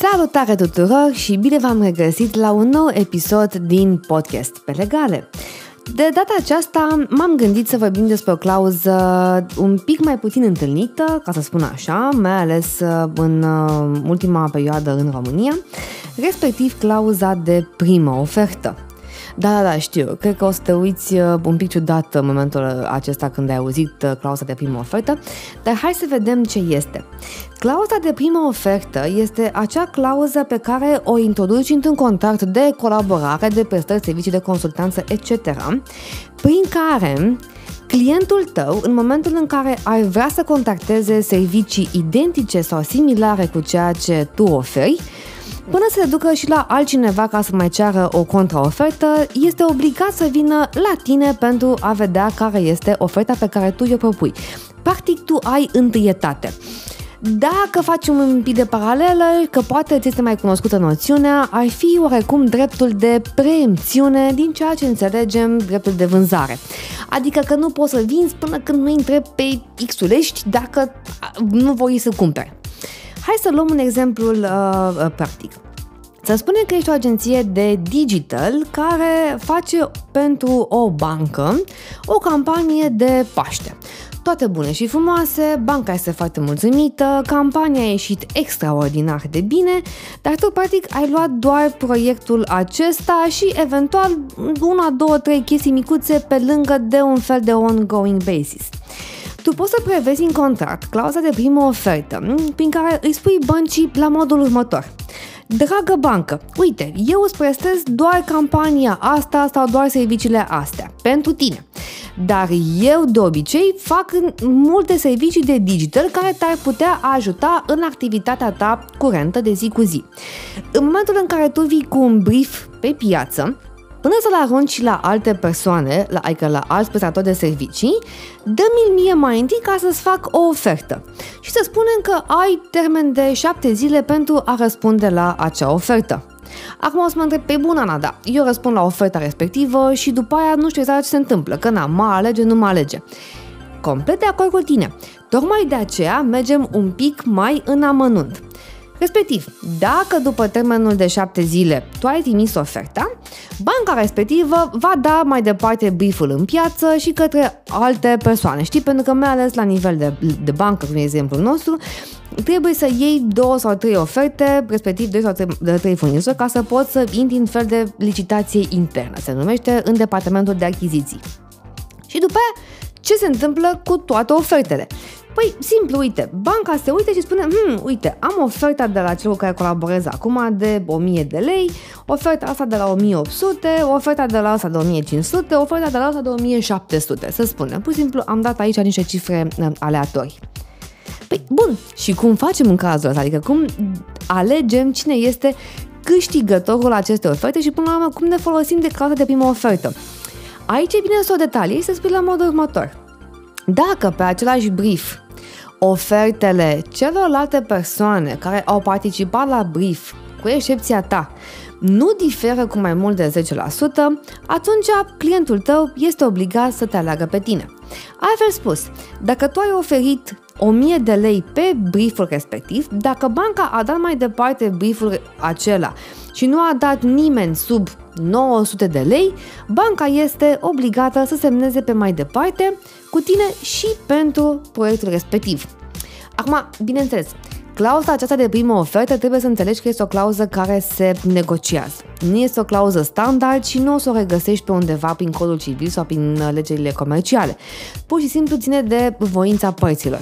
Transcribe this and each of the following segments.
Salutare tuturor și bine v-am regăsit la un nou episod din podcast pe legale. De data aceasta m-am gândit să vorbim despre o clauză un pic mai puțin întâlnită, ca să spun așa, mai ales uh, în uh, ultima perioadă în România, respectiv clauza de primă ofertă. Da, da, da, știu. Cred că o să te uiți uh, un pic ciudat în momentul acesta când ai auzit uh, clauza de primă ofertă, dar hai să vedem ce este. Clauza de primă ofertă este acea clauză pe care o introduci într-un contract de colaborare, de prestări, servicii de consultanță, etc., prin care Clientul tău, în momentul în care ai vrea să contacteze servicii identice sau similare cu ceea ce tu oferi, Până se ducă și la altcineva ca să mai ceară o contraofertă, este obligat să vină la tine pentru a vedea care este oferta pe care tu o propui. Practic, tu ai întâietate. Dacă faci un pic de paralelă, că poate ți este mai cunoscută noțiunea, ar fi oarecum dreptul de preemțiune din ceea ce înțelegem dreptul de vânzare. Adică că nu poți să vinzi până când nu intre pe Xulești dacă nu voi să cumpere. Hai să luăm un exemplu uh, uh, practic. Să spunem că ești o agenție de digital care face pentru o bancă o campanie de Paște. Toate bune și frumoase, banca este foarte mulțumită, campania a ieșit extraordinar de bine, dar tu practic ai luat doar proiectul acesta și eventual una, două, trei chestii micuțe pe lângă de un fel de ongoing basis. Tu poți să prevezi în contract clauza de primă ofertă prin care îi spui băncii la modul următor. Dragă bancă, uite, eu îți prestez doar campania asta sau doar serviciile astea, pentru tine. Dar eu de obicei fac multe servicii de digital care te-ar putea ajuta în activitatea ta curentă de zi cu zi. În momentul în care tu vii cu un brief pe piață, Până să-l arunci la alte persoane, la, adică la alți prestatori de servicii, dă-mi mie mai întâi ca să-ți fac o ofertă. Și să spunem că ai termen de șapte zile pentru a răspunde la acea ofertă. Acum o să mă întreb pe bună, Ana, da, eu răspund la oferta respectivă și după aia nu știu exact ce se întâmplă, că n-am, mă alege, nu mă alege. Complet de acord cu tine. Tocmai de aceea mergem un pic mai în amănunt. Respectiv, dacă după termenul de șapte zile tu ai trimis oferta, banca respectivă va da mai departe brieful în piață și către alte persoane, știi? Pentru că mai ales la nivel de, de bancă, cum e exemplul nostru, trebuie să iei două sau trei oferte, respectiv doi sau trei, de trei furnizori, ca să poți să intri în fel de licitație internă. Se numește în departamentul de achiziții. Și după aia, ce se întâmplă cu toate ofertele? Păi, simplu, uite, banca se uite și spune, hm, uite, am oferta de la cel cu care colaborez acum de 1000 de lei, oferta asta de la 1800, oferta de la asta de 1500, oferta de la asta de 1700, să spunem. Pur și simplu am dat aici niște cifre uh, aleatorii. Păi, bun, și cum facem în cazul ăsta? Adică cum alegem cine este câștigătorul acestei oferte și până la urmă cum ne folosim de clauza de primă ofertă? Aici e bine să o detalii să spui la modul următor. Dacă pe același brief ofertele celorlalte persoane care au participat la brief, cu excepția ta, nu diferă cu mai mult de 10%, atunci clientul tău este obligat să te aleagă pe tine. Altfel spus, dacă tu ai oferit 1000 de lei pe brieful respectiv, dacă banca a dat mai departe brieful acela și nu a dat nimeni sub 900 de lei, banca este obligată să semneze pe mai departe cu tine și pentru proiectul respectiv. Acum, bineînțeles, clauza aceasta de primă ofertă trebuie să înțelegi că este o clauză care se negociază. Nu este o clauză standard și nu o să o regăsești pe undeva prin codul civil sau prin legile comerciale. Pur și simplu ține de voința părților.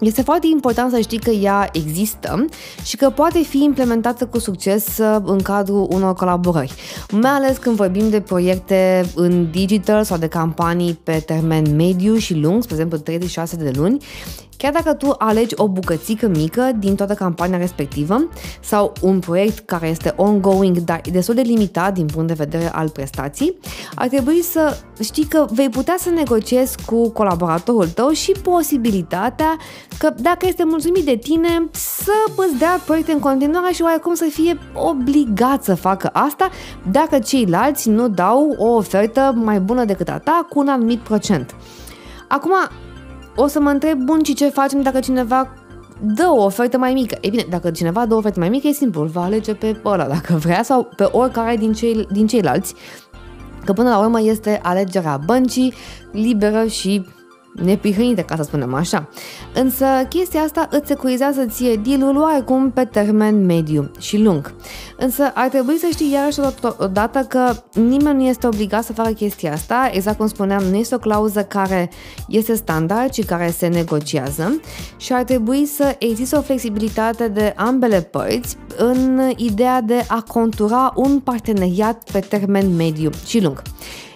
Este foarte important să știi că ea există și că poate fi implementată cu succes uh, în cadrul unor colaborări. Mai ales când vorbim de proiecte în digital sau de campanii pe termen mediu și lung, spre exemplu 36 de luni, Chiar dacă tu alegi o bucățică mică din toată campania respectivă sau un proiect care este ongoing, dar e destul de limitat din punct de vedere al prestației, ar trebui să știi că vei putea să negociezi cu colaboratorul tău și posibilitatea că dacă este mulțumit de tine să îți dea proiecte în continuare și oarecum să fie obligat să facă asta dacă ceilalți nu dau o ofertă mai bună decât a ta cu un anumit procent. Acum, o să mă întreb, bun, și ce facem dacă cineva dă o ofertă mai mică. E bine, dacă cineva dă o ofertă mai mică, e simplu, va alege pe ăla dacă vrea sau pe oricare din, cei, din ceilalți. Că până la urmă este alegerea băncii liberă și neprihănite, ca să spunem așa. Însă chestia asta îți securizează ție deal-ul oarecum pe termen mediu și lung. Însă ar trebui să știi iarăși odată că nimeni nu este obligat să facă chestia asta, exact cum spuneam, nu este o clauză care este standard, ci care se negociază și ar trebui să existe o flexibilitate de ambele părți în ideea de a contura un parteneriat pe termen mediu și lung.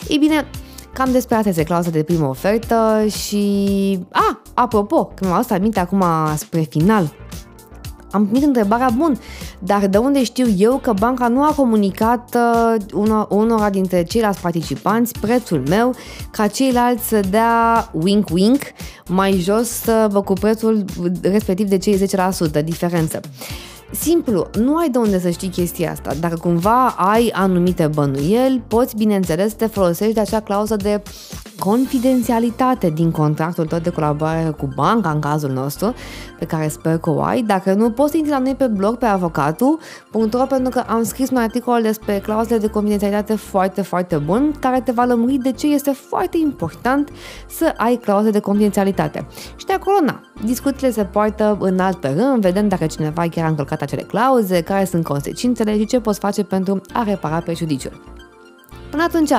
Ei bine, Cam despre asta este clauza de primă ofertă și... A, apropo, când m-am adus aminte acum spre final, am primit întrebarea, bun, dar de unde știu eu că banca nu a comunicat uh, unora dintre ceilalți participanți prețul meu ca ceilalți să dea wink-wink mai jos uh, cu prețul respectiv de cei 10% diferență. Simplu, nu ai de unde să știi chestia asta. Dacă cumva ai anumite bănuieli, poți, bineînțeles, să te folosești de acea clauză de confidențialitate din contractul tău de colaborare cu banca, în cazul nostru, pe care sper că o ai. Dacă nu, poți să intri la noi pe blog pe avocatul.ro pentru că am scris un articol despre clauzele de confidențialitate foarte, foarte bun, care te va lămuri de ce este foarte important să ai clauze de confidențialitate. Și de acolo, na, discuțiile se poartă în alt pe rând, vedem dacă cineva chiar a încălcat acele clauze, care sunt consecințele și ce poți face pentru a repara prejudiciul. Până atunci,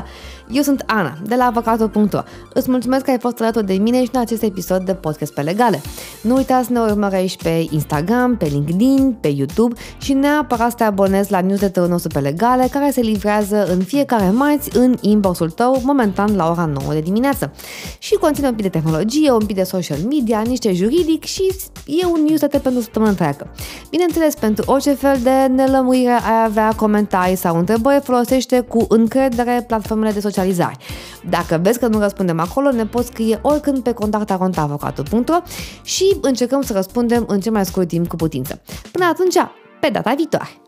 eu sunt Ana, de la avocatul.ro. Îți mulțumesc că ai fost alături de mine și în acest episod de podcast pe legale. Nu uita să ne urmărești pe Instagram, pe LinkedIn, pe YouTube și neapărat să te abonezi la newsletterul nostru pe legale, care se livrează în fiecare marți în inbox-ul tău, momentan la ora 9 de dimineață. Și conține un pic de tehnologie, un pic de social media, niște juridic și e un newsletter pentru săptămână întreagă. Bineînțeles, pentru orice fel de nelămurire ai avea comentarii sau întrebări, folosește cu încredere platformele de social socializare. Dacă vezi că nu răspundem acolo, ne poți scrie oricând pe contactarontavocatul.ro și încercăm să răspundem în cel mai scurt timp cu putință. Până atunci, pe data viitoare!